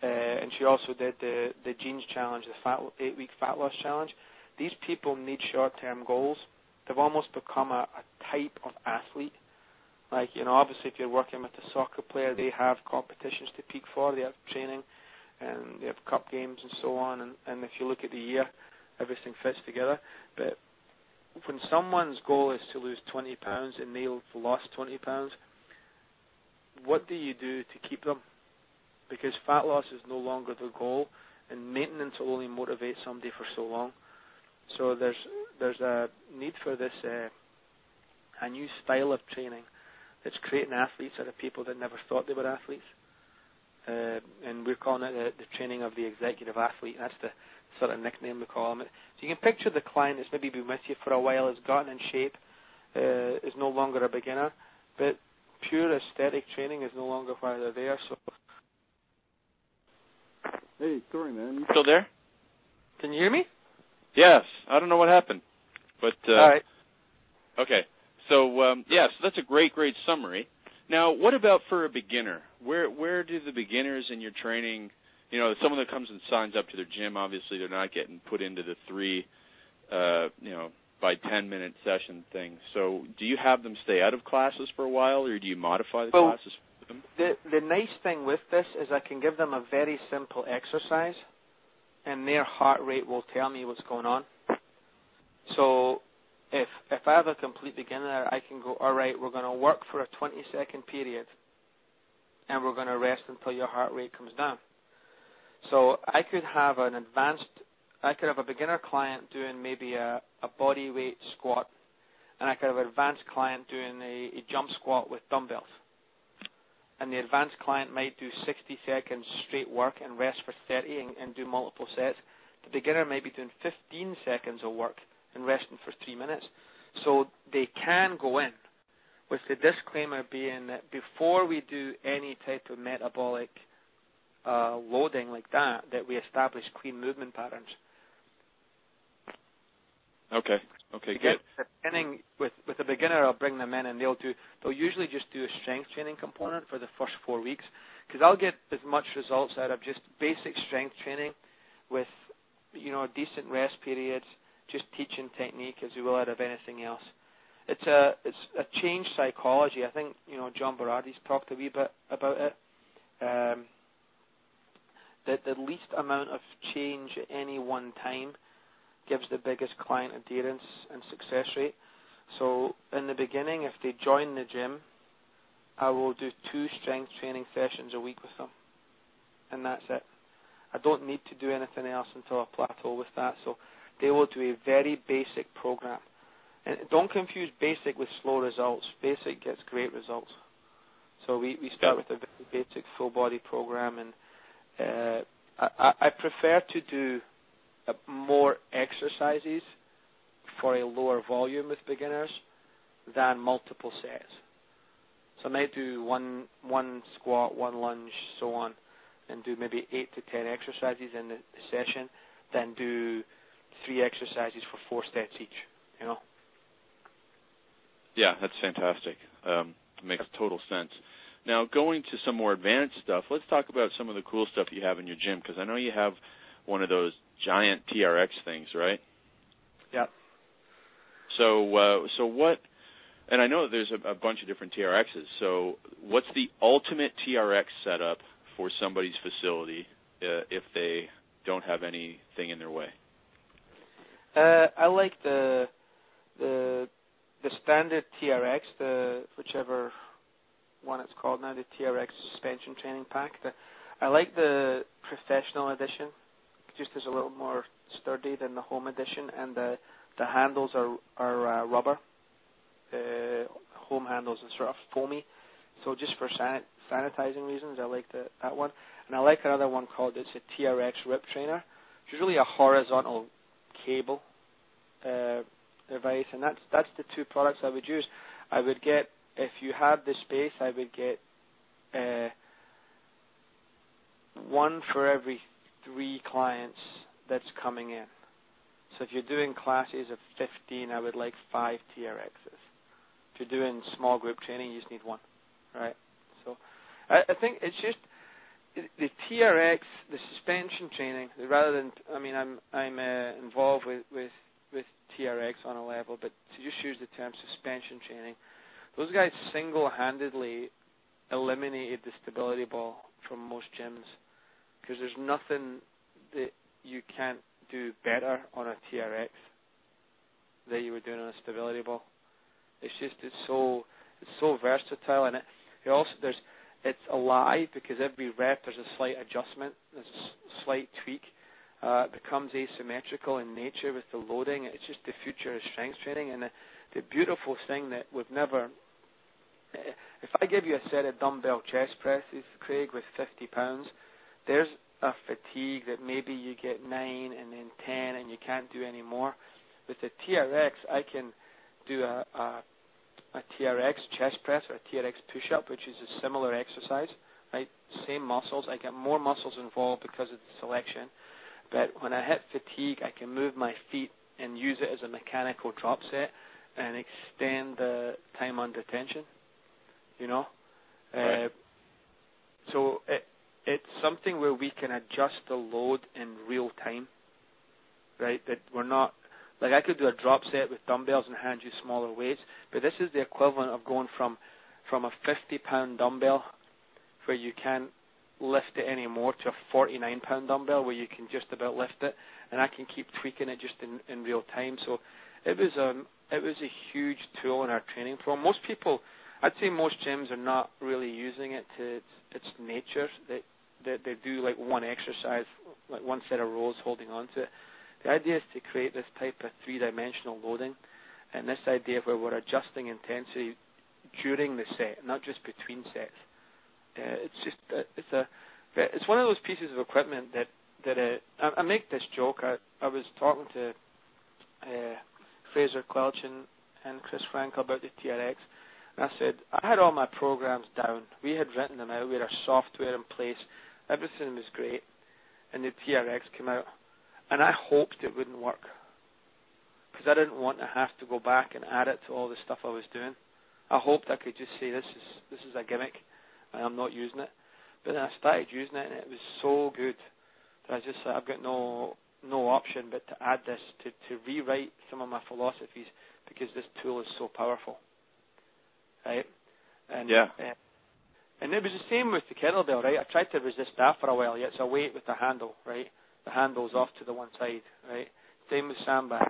S2: Uh, and she also did the the jeans challenge, the fat eight week fat loss challenge. These people need short term goals. They've almost become a, a type of athlete. Like you know, obviously, if you're working with a soccer player, they have competitions to peak for. They have training, and they have cup games and so on. And, and if you look at the year, everything fits together. But when someone's goal is to lose 20 pounds and they've lost 20 pounds, what do you do to keep them? Because fat loss is no longer the goal, and maintenance will only motivate somebody for so long. So there's there's a need for this uh, a new style of training that's creating athletes out of people that never thought they were athletes. Uh, and we're calling it the, the training of the executive athlete. That's the sort of nickname we call them. So you can picture the client that's maybe been with you for a while, has gotten in shape, uh, is no longer a beginner, but pure aesthetic training is no longer why they're there. So.
S3: Hey, sorry, man.
S1: You still there?
S2: Can you hear me?
S1: Yes. I don't know what happened, but uh,
S2: all right.
S1: Okay. So um, yeah, so that's a great, great summary. Now, what about for a beginner? Where where do the beginners in your training you know, someone that comes and signs up to their gym, obviously they're not getting put into the three, uh, you know, by 10 minute session thing. So, do you have them stay out of classes for a while, or do you modify the
S2: well,
S1: classes? them?
S2: The the nice thing with this is I can give them a very simple exercise, and their heart rate will tell me what's going on. So if if I have a complete beginner, I can go, all right, we're going to work for a 20 second period, and we're going to rest until your heart rate comes down. So I could have an advanced, I could have a beginner client doing maybe a, a body weight squat, and I could have an advanced client doing a, a jump squat with dumbbells. And the advanced client might do 60 seconds straight work and rest for 30 and, and do multiple sets. The beginner might be doing 15 seconds of work and resting for three minutes. So they can go in with the disclaimer being that before we do any type of metabolic uh, loading like that, that we establish clean movement patterns.
S1: Okay. Okay. Good.
S2: Beginning with with a beginner, I'll bring them in and they'll do. They'll usually just do a strength training component for the first four weeks because I'll get as much results out of just basic strength training with you know decent rest periods, just teaching technique as we will out of anything else. It's a it's a change psychology. I think you know John Berardi's talked a wee bit about it. Um, that the least amount of change at any one time gives the biggest client adherence and success rate. So in the beginning, if they join the gym, I will do two strength training sessions a week with them, and that's it. I don't need to do anything else until I plateau with that. So they will do a very basic program. And don't confuse basic with slow results. Basic gets great results. So we, we start with a very basic full body program, and I, I prefer to do uh, more exercises for a lower volume with beginners than multiple sets. So I might do one one squat, one lunge, so on, and do maybe eight to ten exercises in the session, then do three exercises for four sets each. You know.
S1: Yeah, that's fantastic. Um, makes total sense. Now, going to some more advanced stuff, let's talk about some of the cool stuff you have in your gym because I know you have one of those giant TRX things, right?
S2: Yeah.
S1: So, uh, so what? And I know there's a, a bunch of different TRXs. So, what's the ultimate TRX setup for somebody's facility uh, if they don't have anything in their way?
S2: Uh, I like the the the standard TRX, the whichever one it's called now, the TRX suspension training pack. The, I like the professional edition, just as a little more sturdy than the home edition, and the the handles are are uh, rubber. The home handles are sort of foamy, so just for san- sanitizing reasons, I like the, that one. And I like another one called it's a TRX Rip Trainer, which is really a horizontal cable uh, device, and that's that's the two products I would use. I would get if you have the space, I would get uh, one for every three clients that's coming in. So if you're doing classes of 15, I would like five TRXs. If you're doing small group training, you just need one, right? So I, I think it's just the TRX, the suspension training, rather than I mean I'm I'm uh, involved with with with TRX on a level, but to just use the term suspension training, those guys single-handedly eliminated the stability ball from most gyms because there's nothing that you can't do better on a TRX that you were doing on a stability ball. It's just it's so it's so versatile and it, it also there's it's alive because every rep there's a slight adjustment, there's a slight tweak. Uh, it becomes asymmetrical in nature with the loading. It's just the future of strength training, and the, the beautiful thing that we've never. If I give you a set of dumbbell chest presses, Craig, with 50 pounds, there's a fatigue that maybe you get nine and then 10, and you can't do any more. With the TRX, I can do a, a a TRX chest press or a TRX push-up, which is a similar exercise, right? Same muscles. I get more muscles involved because of the selection. But when I hit fatigue, I can move my feet and use it as a mechanical drop set and extend the time under tension. You know,
S1: right. uh,
S2: so it it's something where we can adjust the load in real time. Right, that we're not like I could do a drop set with dumbbells and hand you smaller weights, but this is the equivalent of going from from a 50 pound dumbbell where you can't lift it anymore to a 49 pound dumbbell where you can just about lift it, and I can keep tweaking it just in, in real time. So it was a um, it was a huge tool in our training program. Most people, I'd say most gyms are not really using it to its, its nature. They, they they do like one exercise, like one set of rows holding on to it. The idea is to create this type of three-dimensional loading, and this idea where we're adjusting intensity during the set, not just between sets. Uh, it's just uh, it's a it's one of those pieces of equipment that that uh, I, I make this joke. I I was talking to uh, Fraser Quelch and, and Chris Frankel about the TRX, and I said I had all my programs down. We had written them out. We had our software in place. Everything was great, and the TRX came out, and I hoped it wouldn't work because I didn't want to have to go back and add it to all the stuff I was doing. I hoped I could just say this is this is a gimmick and I'm not using it. But then I started using it, and it was so good that I just said I've got no no option but to add this to to rewrite some of my philosophies because this tool is so powerful, right? And
S1: yeah.
S2: Uh, and it was the same with the kettlebell, right? I tried to resist that for a while. Yet it's a weight with the handle, right? The handle's off to the one side, right? Same with sandbag.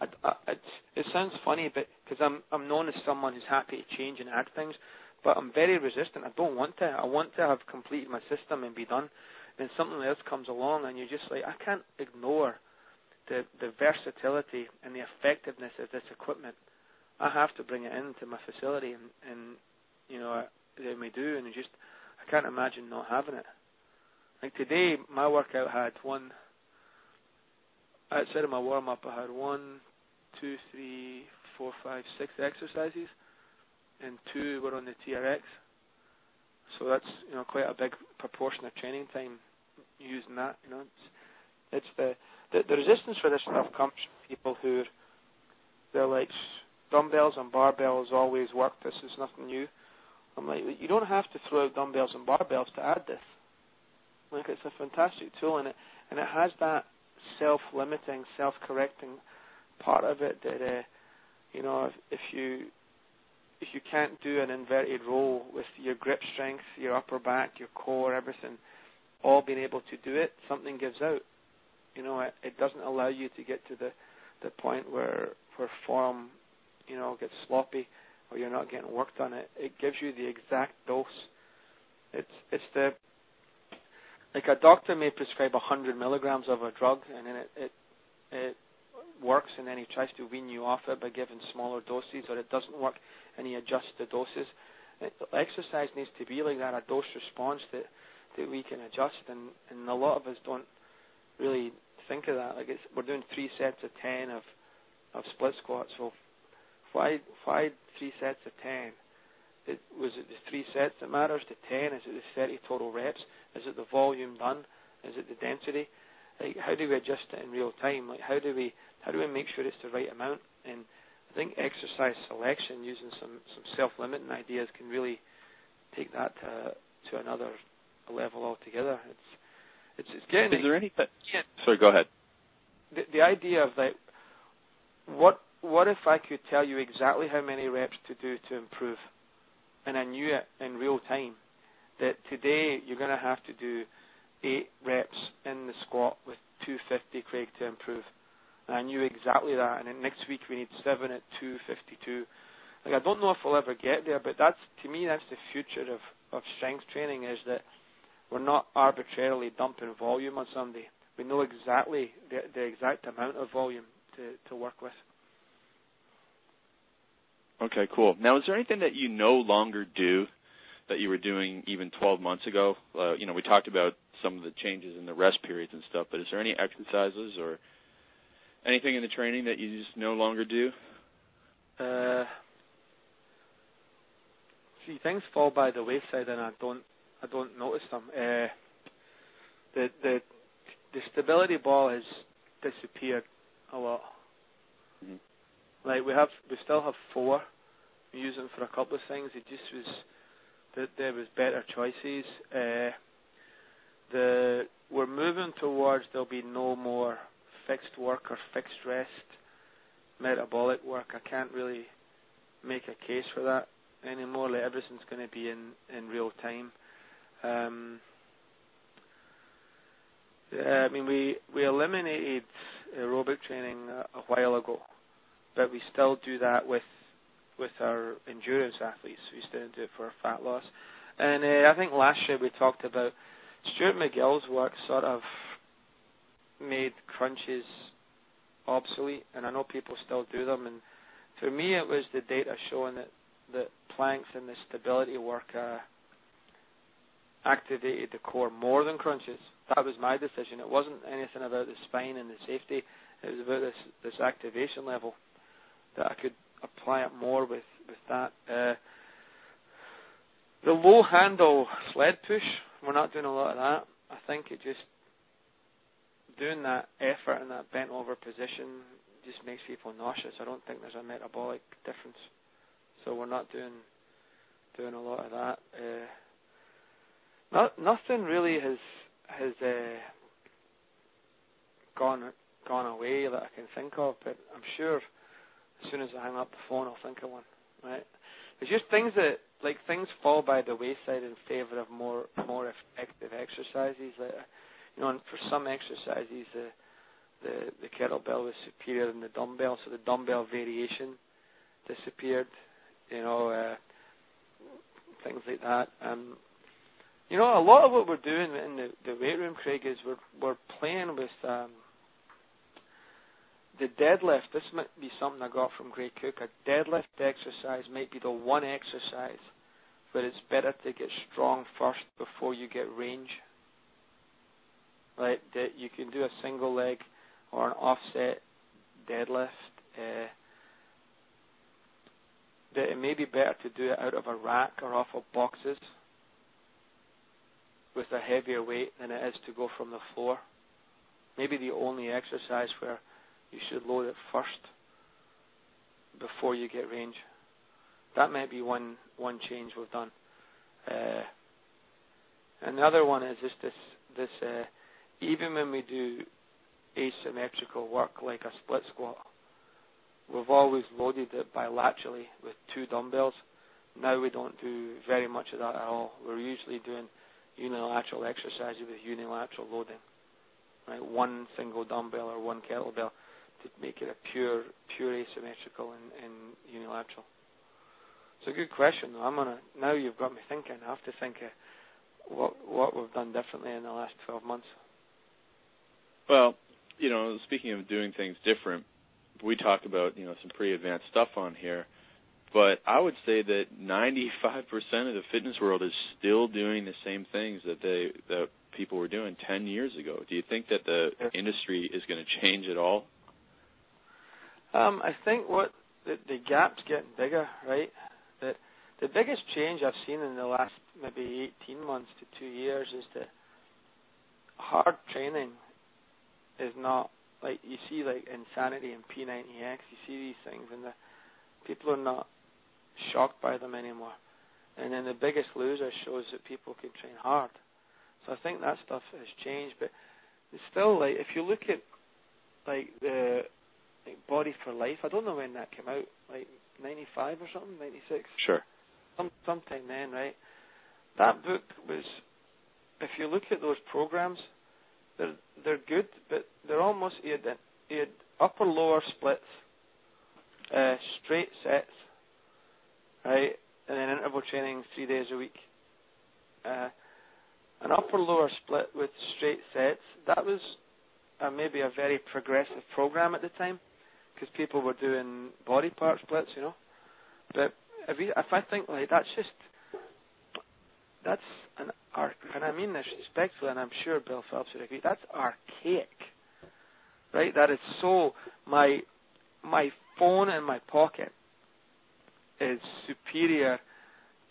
S2: I, I, it, it sounds funny, but because I'm I'm known as someone who's happy to change and add things, but I'm very resistant. I don't want to. I want to have completed my system and be done. Then something else comes along, and you're just like, I can't ignore the the versatility and the effectiveness of this equipment. I have to bring it into my facility, and, and you know, they may do, and just I can't imagine not having it. Like today, my workout had one. Outside of my warm up, I had one, two, three, four, five, six exercises and two were on the TRX. So that's you know quite a big proportion of training time using that. You know, it's, it's the, the the resistance for this stuff comes from people who they're like dumbbells and barbells always work. This is nothing new. I'm like, you don't have to throw out dumbbells and barbells to add this. Like it's a fantastic tool, and it and it has that self-limiting, self-correcting part of it that uh, you know if, if you if you can't do an inverted row with your grip strength, your upper back, your core, everything, all being able to do it, something gives out. You know, it, it doesn't allow you to get to the the point where where form, you know, gets sloppy or you're not getting work done. It it gives you the exact dose. It's it's the like a doctor may prescribe a hundred milligrams of a drug and then it, it it works and then he tries to wean you off it by giving smaller doses or it doesn't work and he adjusts the doses. Exercise needs to be like that, a dose response that that we can adjust, and and a lot of us don't really think of that. Like it's we're doing three sets of ten of of split squats. So why why three sets of ten? It, was it the three sets that matters? The ten? Is it the thirty total reps? Is it the volume done? Is it the density? Like how do we adjust it in real time? Like how do we how do we make sure it's the right amount? And I think exercise selection using some some self-limiting ideas can really take that to to another level altogether. It's it's it's getting.
S1: Is there any? Yeah. Sorry, go ahead.
S2: The the idea of like what what if I could tell you exactly how many reps to do to improve, and I knew it in real time. That today you're going to have to do eight reps in the squat with 250 Craig to improve and I knew exactly that. And then next week we need seven at 252. Like I don't know if we'll ever get there, but that's to me that's the future of of strength training is that we're not arbitrarily dumping volume on somebody. We know exactly the, the exact amount of volume to to work with.
S1: Okay, cool. Now, is there anything that you no longer do that you were doing even 12 months ago? Uh, you know, we talked about some of the changes in the rest periods and stuff, but is there any exercises or Anything in the training that you just no longer do?
S2: Uh, see, things fall by the wayside, and I don't, I don't notice them. Uh, the the the stability ball has disappeared a lot. Like we have, we still have four. We use them for a couple of things. It just was that there was better choices. Uh, the we're moving towards there'll be no more fixed work or fixed rest, metabolic work. I can't really make a case for that anymore. Like everything's going to be in in real time. Um, yeah, I mean, we we eliminated aerobic training a, a while ago, but we still do that with with our endurance athletes. We still do it for fat loss. And uh, I think last year we talked about Stuart McGill's work sort of made crunches obsolete, and I know people still do them. And for me, it was the data showing that that planks and the stability work uh, activated the core more than crunches. That was my decision. It wasn't anything about the spine and the safety. It was about this this activation level that I could apply it more with with that. Uh, the low handle sled push, we're not doing a lot of that. I think it just doing that effort in that bent over position just makes people nauseous. I don't think there's a metabolic difference, so we're not doing doing a lot of that. Uh, not nothing really has has uh, gone gone away that I can think of, but I'm sure as soon as I hang up the phone, I'll think of one. Right? It's just things that like things fall by the wayside in favor of more more effective exercises. Like, you know, and for some exercises, the the the kettlebell was superior than the dumbbell, so the dumbbell variation disappeared. You know, uh, things like that. Um, you know, a lot of what we're doing in the, the weight room, Craig, is we're we're playing with um, the deadlift. This might be something I got from Gray Cook. A deadlift exercise might be the one exercise where it's better to get strong first before you get range. Right, that you can do a single leg or an offset deadlift. Uh, that it may be better to do it out of a rack or off of boxes with a heavier weight than it is to go from the floor. Maybe the only exercise where you should load it first before you get range. That might be one one change we've done. Uh, another one is just this this uh, even when we do asymmetrical work like a split squat, we've always loaded it bilaterally with two dumbbells. Now we don't do very much of that at all. We're usually doing unilateral exercises with unilateral loading, right? One single dumbbell or one kettlebell make it a pure, pure asymmetrical and, and unilateral. It's a good question. Though. I'm gonna now. You've got me thinking. I have to think of what what we've done differently in the last 12 months.
S1: Well, you know, speaking of doing things different, we talked about you know some pretty advanced stuff on here but I would say that 95% of the fitness world is still doing the same things that they that people were doing 10 years ago. Do you think that the industry is going to change at all?
S2: Um, I think what the, the gap's getting bigger, right? That the biggest change I've seen in the last maybe 18 months to two years is that hard training is not like you see like insanity and P90X. You see these things, and the people are not shocked by them anymore. And then the biggest loser shows that people can train hard. So I think that stuff has changed, but it's still like if you look at like the like Body for Life, I don't know when that came out, like '95 or something, '96.
S1: Sure.
S2: Some sometime then, right? That book was, if you look at those programs, they're they're good, but they're almost he had, he had upper lower splits, uh, straight sets, right? And then interval training three days a week. Uh, an upper lower split with straight sets. That was uh, maybe a very progressive program at the time because people were doing body part splits, you know. But if, you, if I think like that's just that's an arc, and I mean this respectfully, and I'm sure Bill Phillips would agree. That's archaic, right? That is so my my phone in my pocket is superior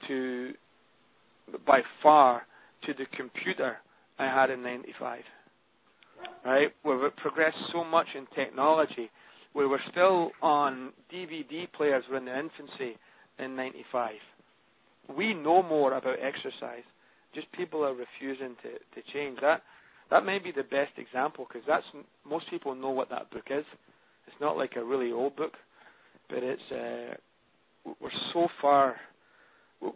S2: to, by far, to the computer I had in 95. Right? We've progressed so much in technology, where we're still on DVD players were in their infancy in 95. We know more about exercise. Just people are refusing to, to change. That that may be the best example because that's most people know what that book is. It's not like a really old book, but it's uh, we're so far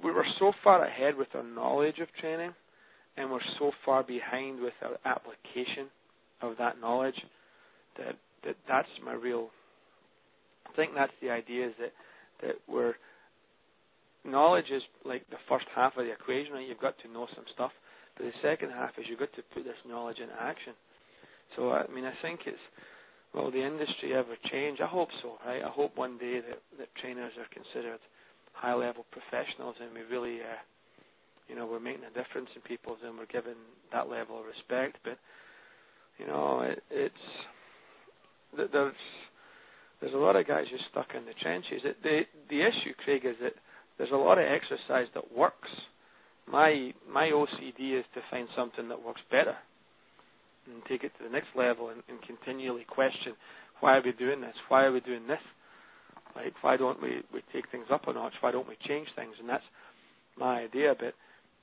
S2: we were so far ahead with our knowledge of training and we're so far behind with our application of that knowledge that that that's my real. I think that's the idea is that that we're knowledge is like the first half of the equation. Right? You've got to know some stuff, but the second half is you've got to put this knowledge into action. So I mean, I think it's will the industry ever change? I hope so. Right? I hope one day that that trainers are considered high level professionals and we really, uh, you know, we're making a difference in people's and we're given that level of respect. But you know, it, it's there's there's a lot of guys just stuck in the trenches. It, the the issue, Craig, is that there's a lot of exercise that works. My my OCD is to find something that works better and take it to the next level and, and continually question why are we doing this? Why are we doing this? Like why don't we, we take things up a notch? Why don't we change things? And that's my idea. But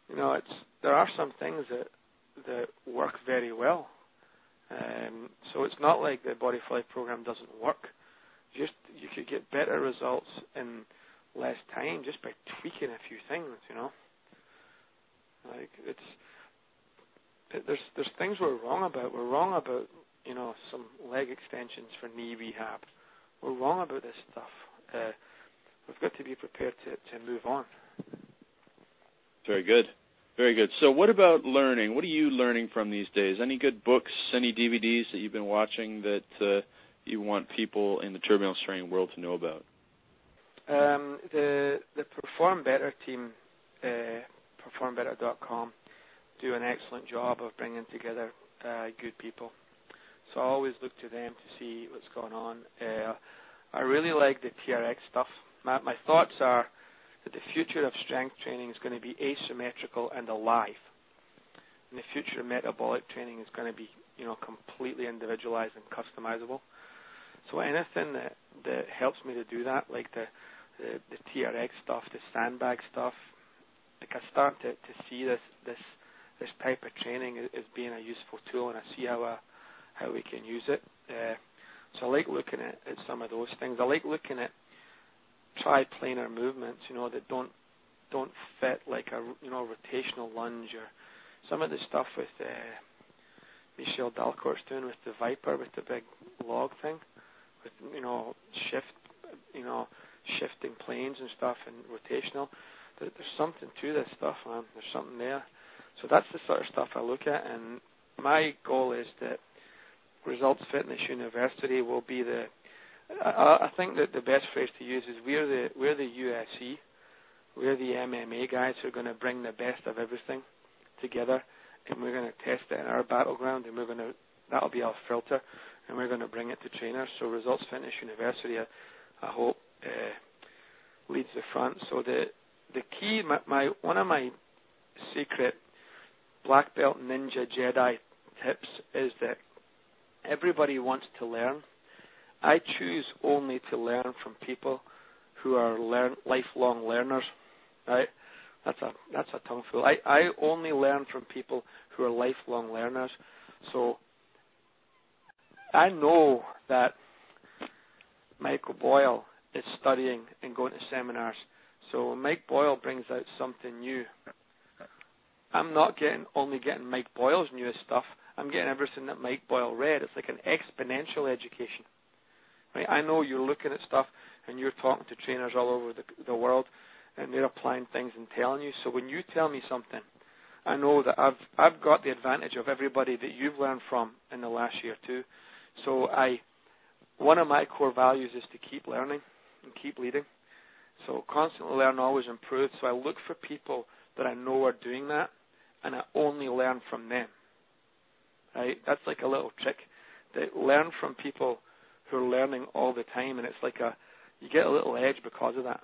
S2: you know, it's there are some things that that work very well. Um, so it's not like the Body for Life program doesn't work. Just you could get better results in less time just by tweaking a few things, you know. Like it's it, there's there's things we're wrong about. We're wrong about you know some leg extensions for knee rehab. We're wrong about this stuff. Uh, we've got to be prepared to to move on.
S1: Very good. Very good. So, what about learning? What are you learning from these days? Any good books, any DVDs that you've been watching that uh, you want people in the turbulence training world to know about?
S2: Um, the the Perform Better team, uh, performbetter.com, do an excellent job of bringing together uh, good people. So I always look to them to see what's going on. Uh, I really like the TRX stuff. My, my thoughts are that the future of strength training is going to be asymmetrical and alive. And the future of metabolic training is going to be, you know, completely individualized and customizable. So anything that that helps me to do that, like the the, the TRX stuff, the sandbag stuff. Like I start to, to see this this this type of training as, being a useful tool, and I see how uh, how we can use it. Uh, so I like looking at, at some of those things. I like looking at triplanar movements, you know, that don't don't fit like a you know rotational lunge or some of the stuff with uh, Michol Dalcourt's doing with the ViPR with the big log thing, with you know shift, you know shifting planes and stuff and rotational. There, there's something to this stuff, man. There's something there. So that's the sort of stuff I look at, and my goal is that Results Fitness University will be the. I, I think that the best phrase to use is we're the we're the UFC, we're the MMA guys who are going to bring the best of everything together, and we're going to test it in our battleground, and we're going to that'll be our filter, and we're going to bring it to trainers. So Results Fitness University, I, I hope uh, leads the front. So the the key, my, my one of my secret black belt ninja Jedi tips is that everybody wants to learn. I choose only to learn from people who are learn, lifelong learners. Right? That's a that's a tongue. I, I only learn from people who are lifelong learners. So I know that Michael Boyle is studying and going to seminars. So when Mike Boyle brings out something new, I'm not getting only getting Mike Boyle's newest stuff. I'm getting everything that Mike Boyle read. It's like an exponential education. Right? I know you're looking at stuff and you're talking to trainers all over the, the world, and they're applying things and telling you. So when you tell me something, I know that I've I've got the advantage of everybody that you've learned from in the last year too. So I, one of my core values is to keep learning and keep leading. So constantly learn, always improve. So I look for people that I know are doing that, and I only learn from them. Right? That's like a little trick. That learn from people who are learning all the time, and it's like a you get a little edge because of that.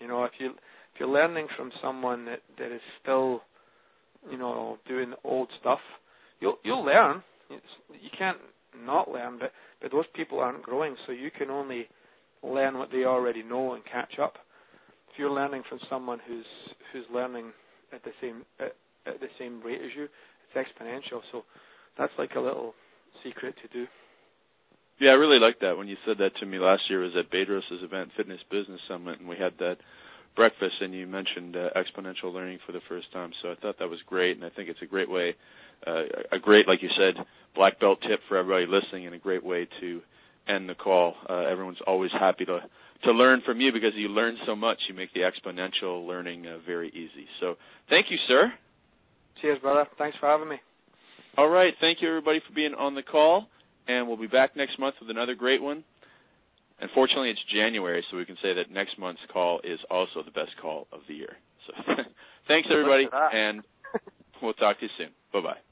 S2: You know, if you if you're learning from someone that that is still, you know, doing old stuff, you'll you'll learn. It's, you can't not learn, but but those people aren't growing, so you can only learn what they already know and catch up. If you're learning from someone who's who's learning at the same at, at the same rate as you, it's exponential. So that's like a little secret to do.
S1: Yeah, I really liked that when you said that to me last year. Was at Bedros' event, Fitness Business Summit, and we had that breakfast, and you mentioned uh, exponential learning for the first time. So I thought that was great, and I think it's a great way, uh, a great, like you said, black belt tip for everybody listening, and a great way to end the call. Uh, everyone's always happy to to learn from you because you learn so much. You make the exponential learning uh, very easy. So thank you, sir.
S2: Cheers, brother. Thanks for having me.
S1: All right. Thank you, everybody, for being on the call. And we'll be back next month with another great one. Unfortunately, it's January, so we can say that next month's call is also the best call of the year. So thanks, everybody, and we'll talk to you soon. Bye bye.